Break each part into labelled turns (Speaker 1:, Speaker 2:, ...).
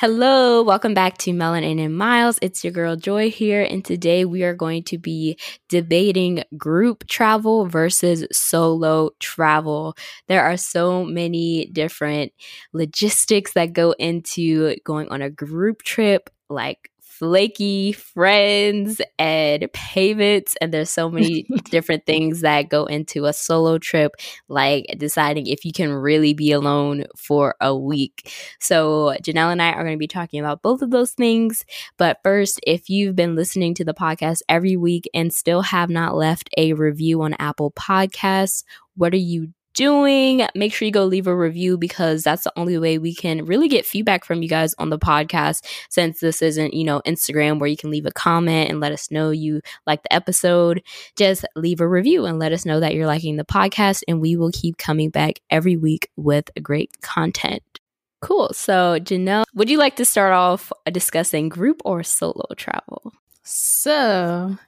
Speaker 1: Hello, welcome back to Melanin and Miles. It's your girl Joy here, and today we are going to be debating group travel versus solo travel. There are so many different logistics that go into going on a group trip, like flaky friends and payments. And there's so many different things that go into a solo trip, like deciding if you can really be alone for a week. So, Janelle and I are going to be talking about both of those things. But first, if you've been listening to the podcast every week and still have not left a review on Apple Podcasts, what are you doing. Make sure you go leave a review because that's the only way we can really get feedback from you guys on the podcast since this isn't, you know, Instagram where you can leave a comment and let us know you like the episode. Just leave a review and let us know that you're liking the podcast and we will keep coming back every week with great content. Cool. So, Janelle, would you like to start off discussing group or solo travel?
Speaker 2: So,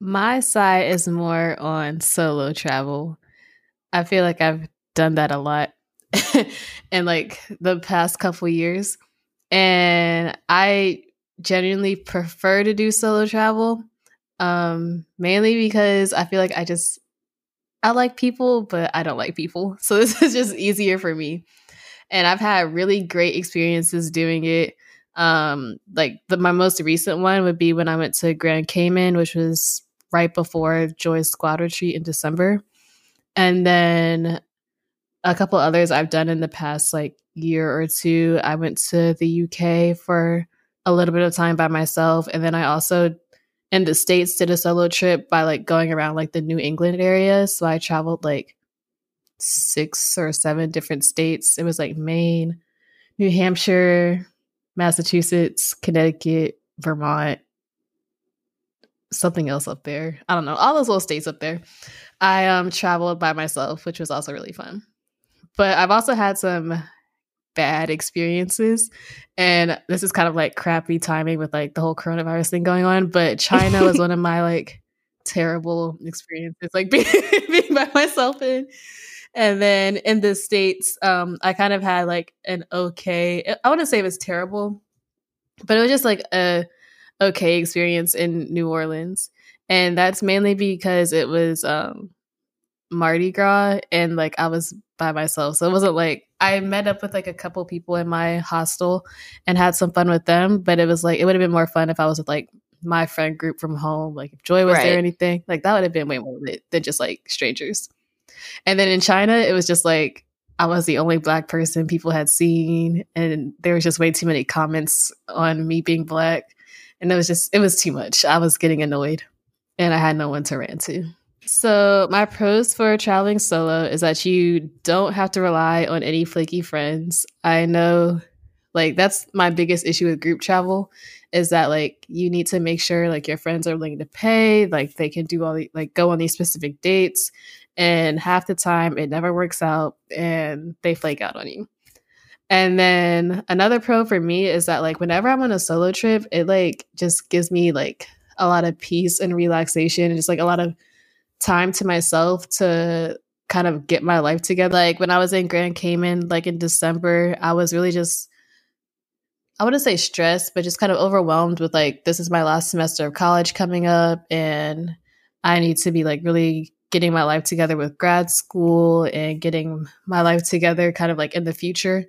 Speaker 2: my side is more on solo travel I feel like I've done that a lot in like the past couple years. And I genuinely prefer to do solo travel. Um, mainly because I feel like I just I like people, but I don't like people. So this is just easier for me. And I've had really great experiences doing it. Um, like the, my most recent one would be when I went to Grand Cayman, which was right before Joy's squad retreat in December. And then a couple others I've done in the past like year or two. I went to the UK for a little bit of time by myself. And then I also in the States did a solo trip by like going around like the New England area. So I traveled like six or seven different states. It was like Maine, New Hampshire, Massachusetts, Connecticut, Vermont, something else up there. I don't know, all those little states up there. I um traveled by myself, which was also really fun. But I've also had some bad experiences and this is kind of like crappy timing with like the whole coronavirus thing going on, but China was one of my like terrible experiences like being, being by myself in and then in the states um i kind of had like an okay i want to say it was terrible but it was just like a okay experience in new orleans and that's mainly because it was um Mardi Gras and like I was by myself. So it wasn't like I met up with like a couple people in my hostel and had some fun with them, but it was like it would have been more fun if I was with like my friend group from home, like if Joy was right. there or anything. Like that would have been way more lit than just like strangers. And then in China, it was just like I was the only black person people had seen, and there was just way too many comments on me being black. And it was just, it was too much. I was getting annoyed and I had no one to rant to. So, my pros for traveling solo is that you don't have to rely on any flaky friends. I know like that's my biggest issue with group travel is that like you need to make sure like your friends are willing to pay, like they can do all the like go on these specific dates and half the time it never works out and they flake out on you. And then another pro for me is that like whenever I'm on a solo trip, it like just gives me like a lot of peace and relaxation and just like a lot of time to myself to kind of get my life together. Like when I was in Grand Cayman, like in December, I was really just I wouldn't say stressed, but just kind of overwhelmed with like this is my last semester of college coming up and I need to be like really getting my life together with grad school and getting my life together kind of like in the future.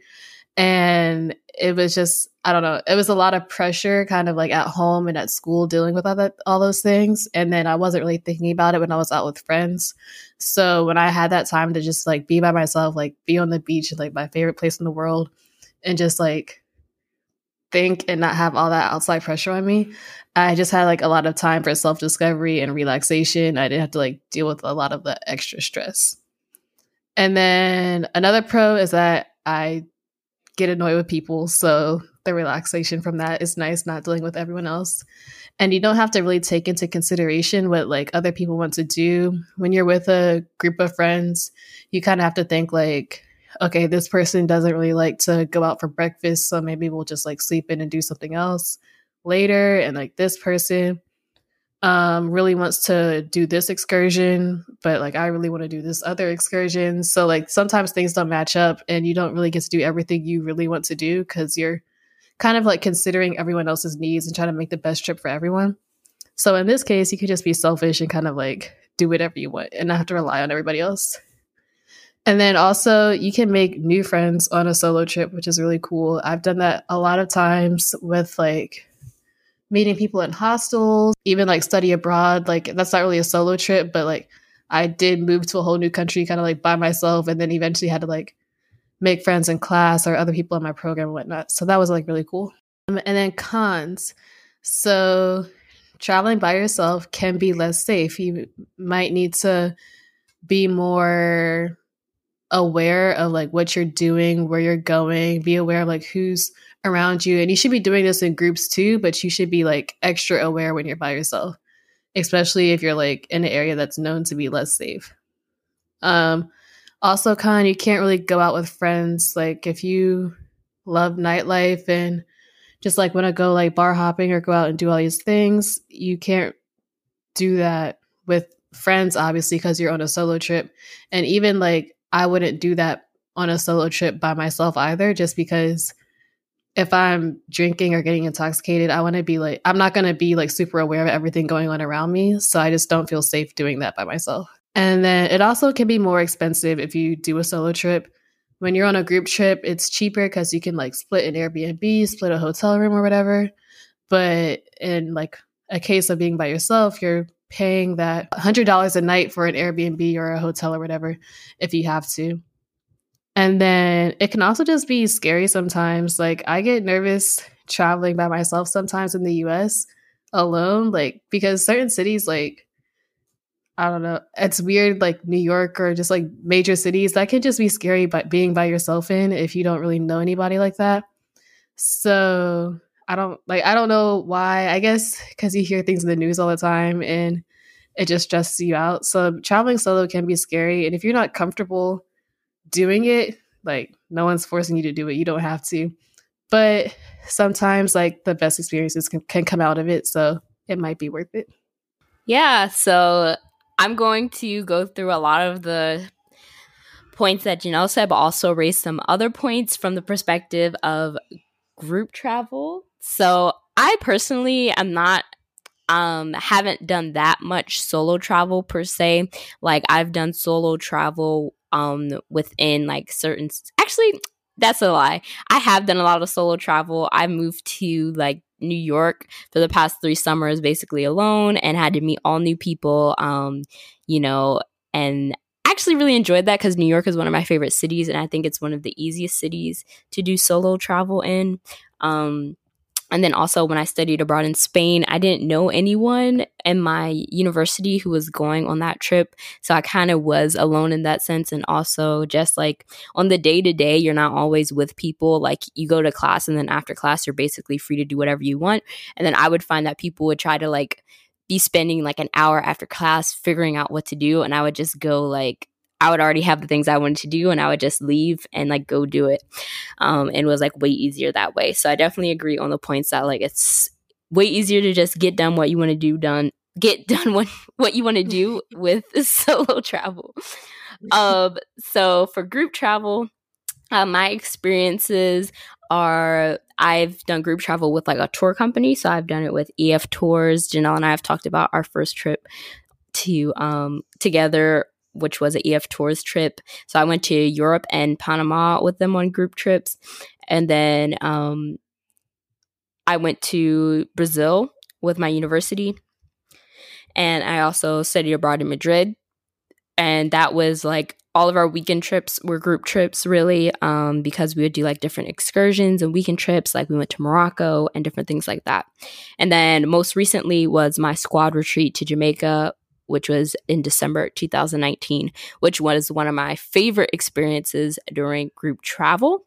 Speaker 2: And it was just, I don't know, it was a lot of pressure kind of like at home and at school dealing with all that all those things. And then I wasn't really thinking about it when I was out with friends. So when I had that time to just like be by myself, like be on the beach, like my favorite place in the world, and just like think and not have all that outside pressure on me, I just had like a lot of time for self discovery and relaxation. I didn't have to like deal with a lot of the extra stress. And then another pro is that I get annoyed with people. So the relaxation from that is nice, not dealing with everyone else. And you don't have to really take into consideration what like other people want to do. When you're with a group of friends, you kind of have to think like, okay, this person doesn't really like to go out for breakfast, so maybe we'll just like sleep in and do something else later and like this person um really wants to do this excursion but like i really want to do this other excursion. So like sometimes things don't match up and you don't really get to do everything you really want to do because you're kind of like considering everyone else's needs and trying to make the best trip for everyone. So in this case you could just be selfish and kind of like do whatever you want and not have to rely on everybody else. And then also you can make new friends on a solo trip which is really cool. I've done that a lot of times with like meeting people in hostels, even like study abroad. Like that's not really a solo trip, but like I did move to a whole new country kind of like by myself and then eventually had to like make friends in class or other people in my program and whatnot. So that was like really cool. Um, and then cons. So traveling by yourself can be less safe. You might need to be more aware of like what you're doing, where you're going, be aware of like who's around you. And you should be doing this in groups too, but you should be like extra aware when you're by yourself, especially if you're like in an area that's known to be less safe. Um, also, con, you can't really go out with friends. Like if you love nightlife and just like want to go like bar hopping or go out and do all these things, you can't do that with friends, obviously, because you're on a solo trip. And even like I wouldn't do that on a solo trip by myself either, just because if I'm drinking or getting intoxicated, I want to be like, I'm not going to be like super aware of everything going on around me. So I just don't feel safe doing that by myself. And then it also can be more expensive if you do a solo trip. When you're on a group trip, it's cheaper because you can like split an Airbnb, split a hotel room or whatever. But in like a case of being by yourself, you're paying that $100 a night for an Airbnb or a hotel or whatever if you have to. And then it can also just be scary sometimes. Like I get nervous traveling by myself sometimes in the US alone, like because certain cities like I don't know, it's weird like New York or just like major cities that can just be scary but being by yourself in if you don't really know anybody like that. So I don't like I don't know why. I guess because you hear things in the news all the time and it just stresses you out. So traveling solo can be scary. And if you're not comfortable doing it, like no one's forcing you to do it. You don't have to. But sometimes like the best experiences can, can come out of it. So it might be worth it.
Speaker 1: Yeah. So I'm going to go through a lot of the points that Janelle said, but also raise some other points from the perspective of group travel. So I personally am not um haven't done that much solo travel per se. Like i've done solo travel um within like certain actually that's a lie. I have done a lot of solo travel. I moved to like new york for the past three summers basically alone and had to meet all new people um you know and actually really enjoyed that because new york is one of my favorite cities and i think it's one of the easiest cities to do solo travel in. Um and then also when I studied abroad in Spain, I didn't know anyone in my university who was going on that trip. So I kind of was alone in that sense. And also just like on the day to day, you're not always with people. Like you go to class and then after class, you're basically free to do whatever you want. And then I would find that people would try to like be spending like an hour after class figuring out what to do. And I would just go like I would already have the things I wanted to do and I would just leave and like go do it. Um, and it was like way easier that way. So I definitely agree on the points that like it's way easier to just get done what you want to do done get done what what you want to do with solo travel. Um so for group travel, uh, my experiences are I've done group travel with like a tour company. So I've done it with EF Tours. Janelle and I have talked about our first trip to um together which was an EF Tours trip. So I went to Europe and Panama with them on group trips. And then um, I went to Brazil with my university. And I also studied abroad in Madrid. And that was like all of our weekend trips were group trips, really, um, because we would do like different excursions and weekend trips. Like we went to Morocco and different things like that. And then most recently was my squad retreat to Jamaica which was in December 2019, which was one of my favorite experiences during group travel.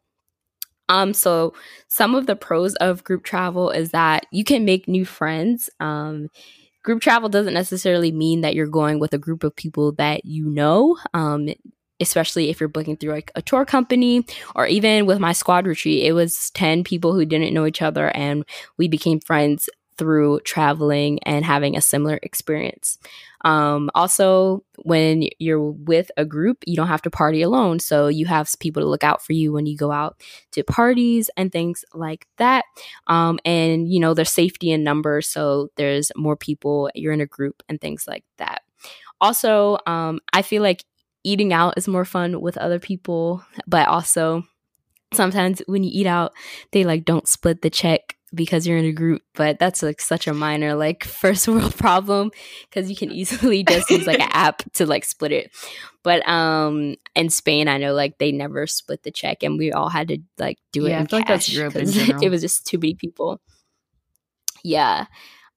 Speaker 1: Um, so some of the pros of group travel is that you can make new friends. Um, group travel doesn't necessarily mean that you're going with a group of people that you know. Um, especially if you're booking through like a tour company or even with my squad retreat, it was 10 people who didn't know each other and we became friends through traveling and having a similar experience. Um, also, when you're with a group, you don't have to party alone. So you have people to look out for you when you go out to parties and things like that. Um, and, you know, there's safety in numbers. So there's more people, you're in a group and things like that. Also, um, I feel like eating out is more fun with other people, but also sometimes when you eat out, they like don't split the check because you're in a group, but that's like such a minor like first world problem because you can easily just use like an app to like split it. But um in Spain, I know like they never split the check and we all had to like do it yeah, in I feel cash like that's Europe in it was just too many people. Yeah.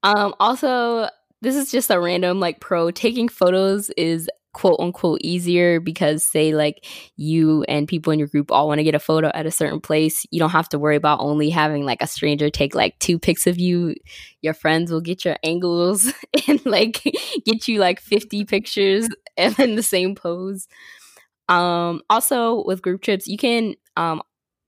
Speaker 1: Um also this is just a random like pro taking photos is quote unquote easier because say like you and people in your group all want to get a photo at a certain place you don't have to worry about only having like a stranger take like two pics of you your friends will get your angles and like get you like 50 pictures and in the same pose um also with group trips you can um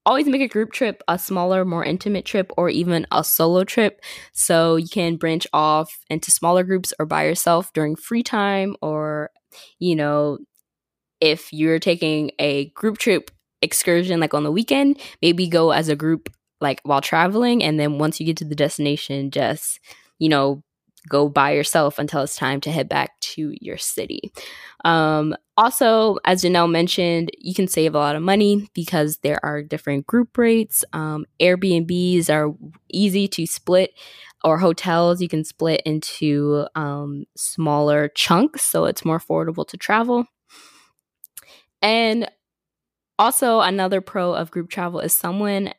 Speaker 1: always make a group trip a smaller, more intimate trip, or even a solo trip. So you can branch off into smaller groups or by yourself during free time or you know, if you're taking a group trip excursion like on the weekend, maybe go as a group like while traveling. And then once you get to the destination, just, you know, go by yourself until it's time to head back to your city. Um, also, as Janelle mentioned, you can save a lot of money because there are different group rates. Um, Airbnbs are easy to split or hotels you can split into um, smaller chunks so it's more affordable to travel. And also another pro of group travel is someone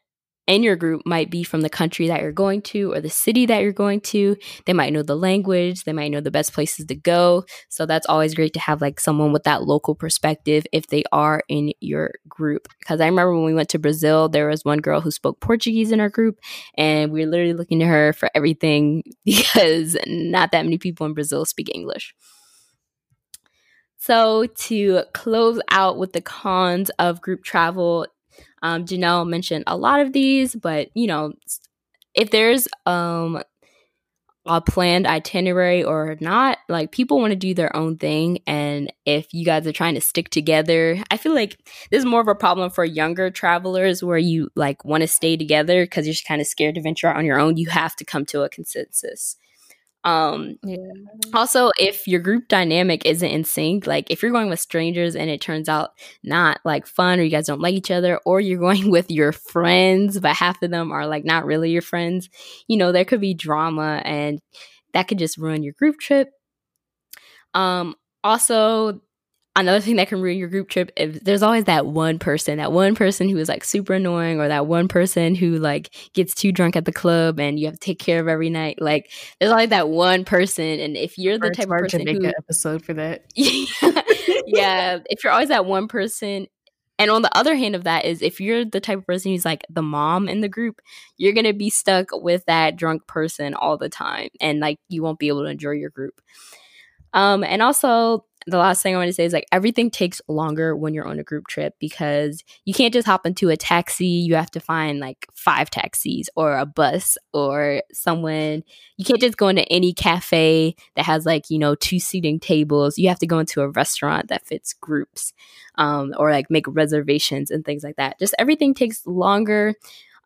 Speaker 1: in your group might be from the country that you're going to or the city that you're going to. They might know the language, they might know the best places to go. So that's always great to have like someone with that local perspective if they are in your group. Because I remember when we went to Brazil, there was one girl who spoke Portuguese in our group, and we were literally looking to her for everything because not that many people in Brazil speak English. So, to close out with the cons of group travel, um, Janelle mentioned a lot of these, but you know, if there's um a planned itinerary or not, like people want to do their own thing. And if you guys are trying to stick together, I feel like this is more of a problem for younger travelers where you like want to stay together because you're kind of scared to venture out on your own. You have to come to a consensus. Um, yeah. Also, if your group dynamic isn't in sync, like if you're going with strangers and it turns out not like fun or you guys don't like each other, or you're going with your friends, but half of them are like not really your friends, you know, there could be drama and that could just ruin your group trip. Um, also, another thing that can ruin your group trip if there's always that one person that one person who is like super annoying or that one person who like gets too drunk at the club and you have to take care of every night like there's always that one person and if you're the type of person to make
Speaker 2: who, an episode for that
Speaker 1: yeah if you're always that one person and on the other hand of that is if you're the type of person who's like the mom in the group, you're going to be stuck with that drunk person all the time and like you won't be able to enjoy your group. Um, and also the last thing I want to say is like everything takes longer when you're on a group trip because you can't just hop into a taxi. You have to find like five taxis or a bus or someone. You can't just go into any cafe that has like, you know, two seating tables. You have to go into a restaurant that fits groups um, or like make reservations and things like that. Just everything takes longer.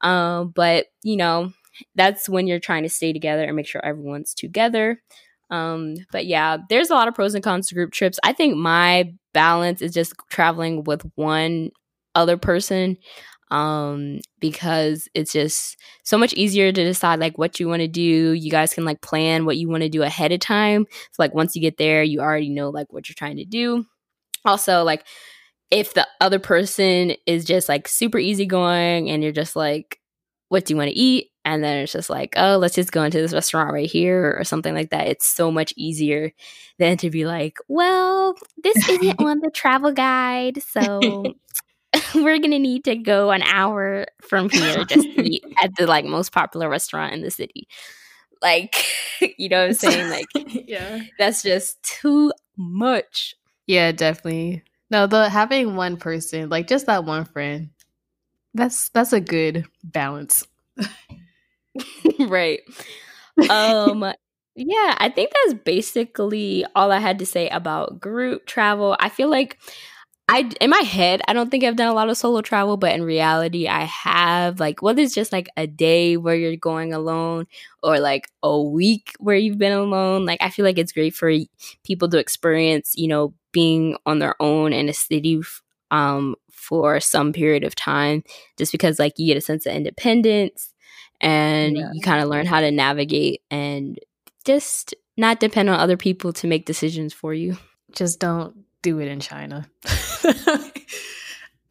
Speaker 1: Um, but, you know, that's when you're trying to stay together and make sure everyone's together. Um, but yeah, there's a lot of pros and cons to group trips. I think my balance is just traveling with one other person um because it's just so much easier to decide like what you want to do. You guys can like plan what you want to do ahead of time. So like once you get there you already know like what you're trying to do. Also like if the other person is just like super easygoing and you're just like what do you want to eat and then it's just like oh let's just go into this restaurant right here or something like that. It's so much easier than to be like well this isn't on the travel guide so we're gonna need to go an hour from here just to eat at the like most popular restaurant in the city. Like you know what i'm saying? Like yeah. that's just too much.
Speaker 2: Yeah definitely. No the having one person like just that one friend that's that's a good balance
Speaker 1: right. Um yeah, I think that's basically all I had to say about group travel. I feel like I in my head, I don't think I've done a lot of solo travel, but in reality, I have. Like, whether it's just like a day where you're going alone, or like a week where you've been alone, like I feel like it's great for people to experience, you know, being on their own in a city um, for some period of time, just because like you get a sense of independence and yeah. you kind of learn how to navigate and just not depend on other people to make decisions for you.
Speaker 2: Just don't do it in China.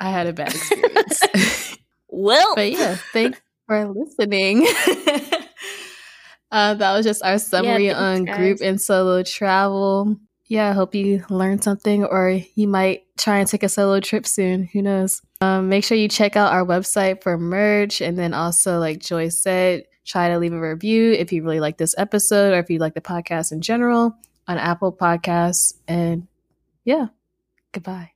Speaker 2: I had a bad experience.
Speaker 1: well,
Speaker 2: but yeah, thanks for listening. uh, that was just our summary yeah, on guys. group and solo travel. Yeah, I hope you learned something, or you might try and take a solo trip soon. Who knows? Um, make sure you check out our website for merch. And then also, like Joy said, try to leave a review if you really like this episode or if you like the podcast in general on Apple Podcasts. And yeah, goodbye.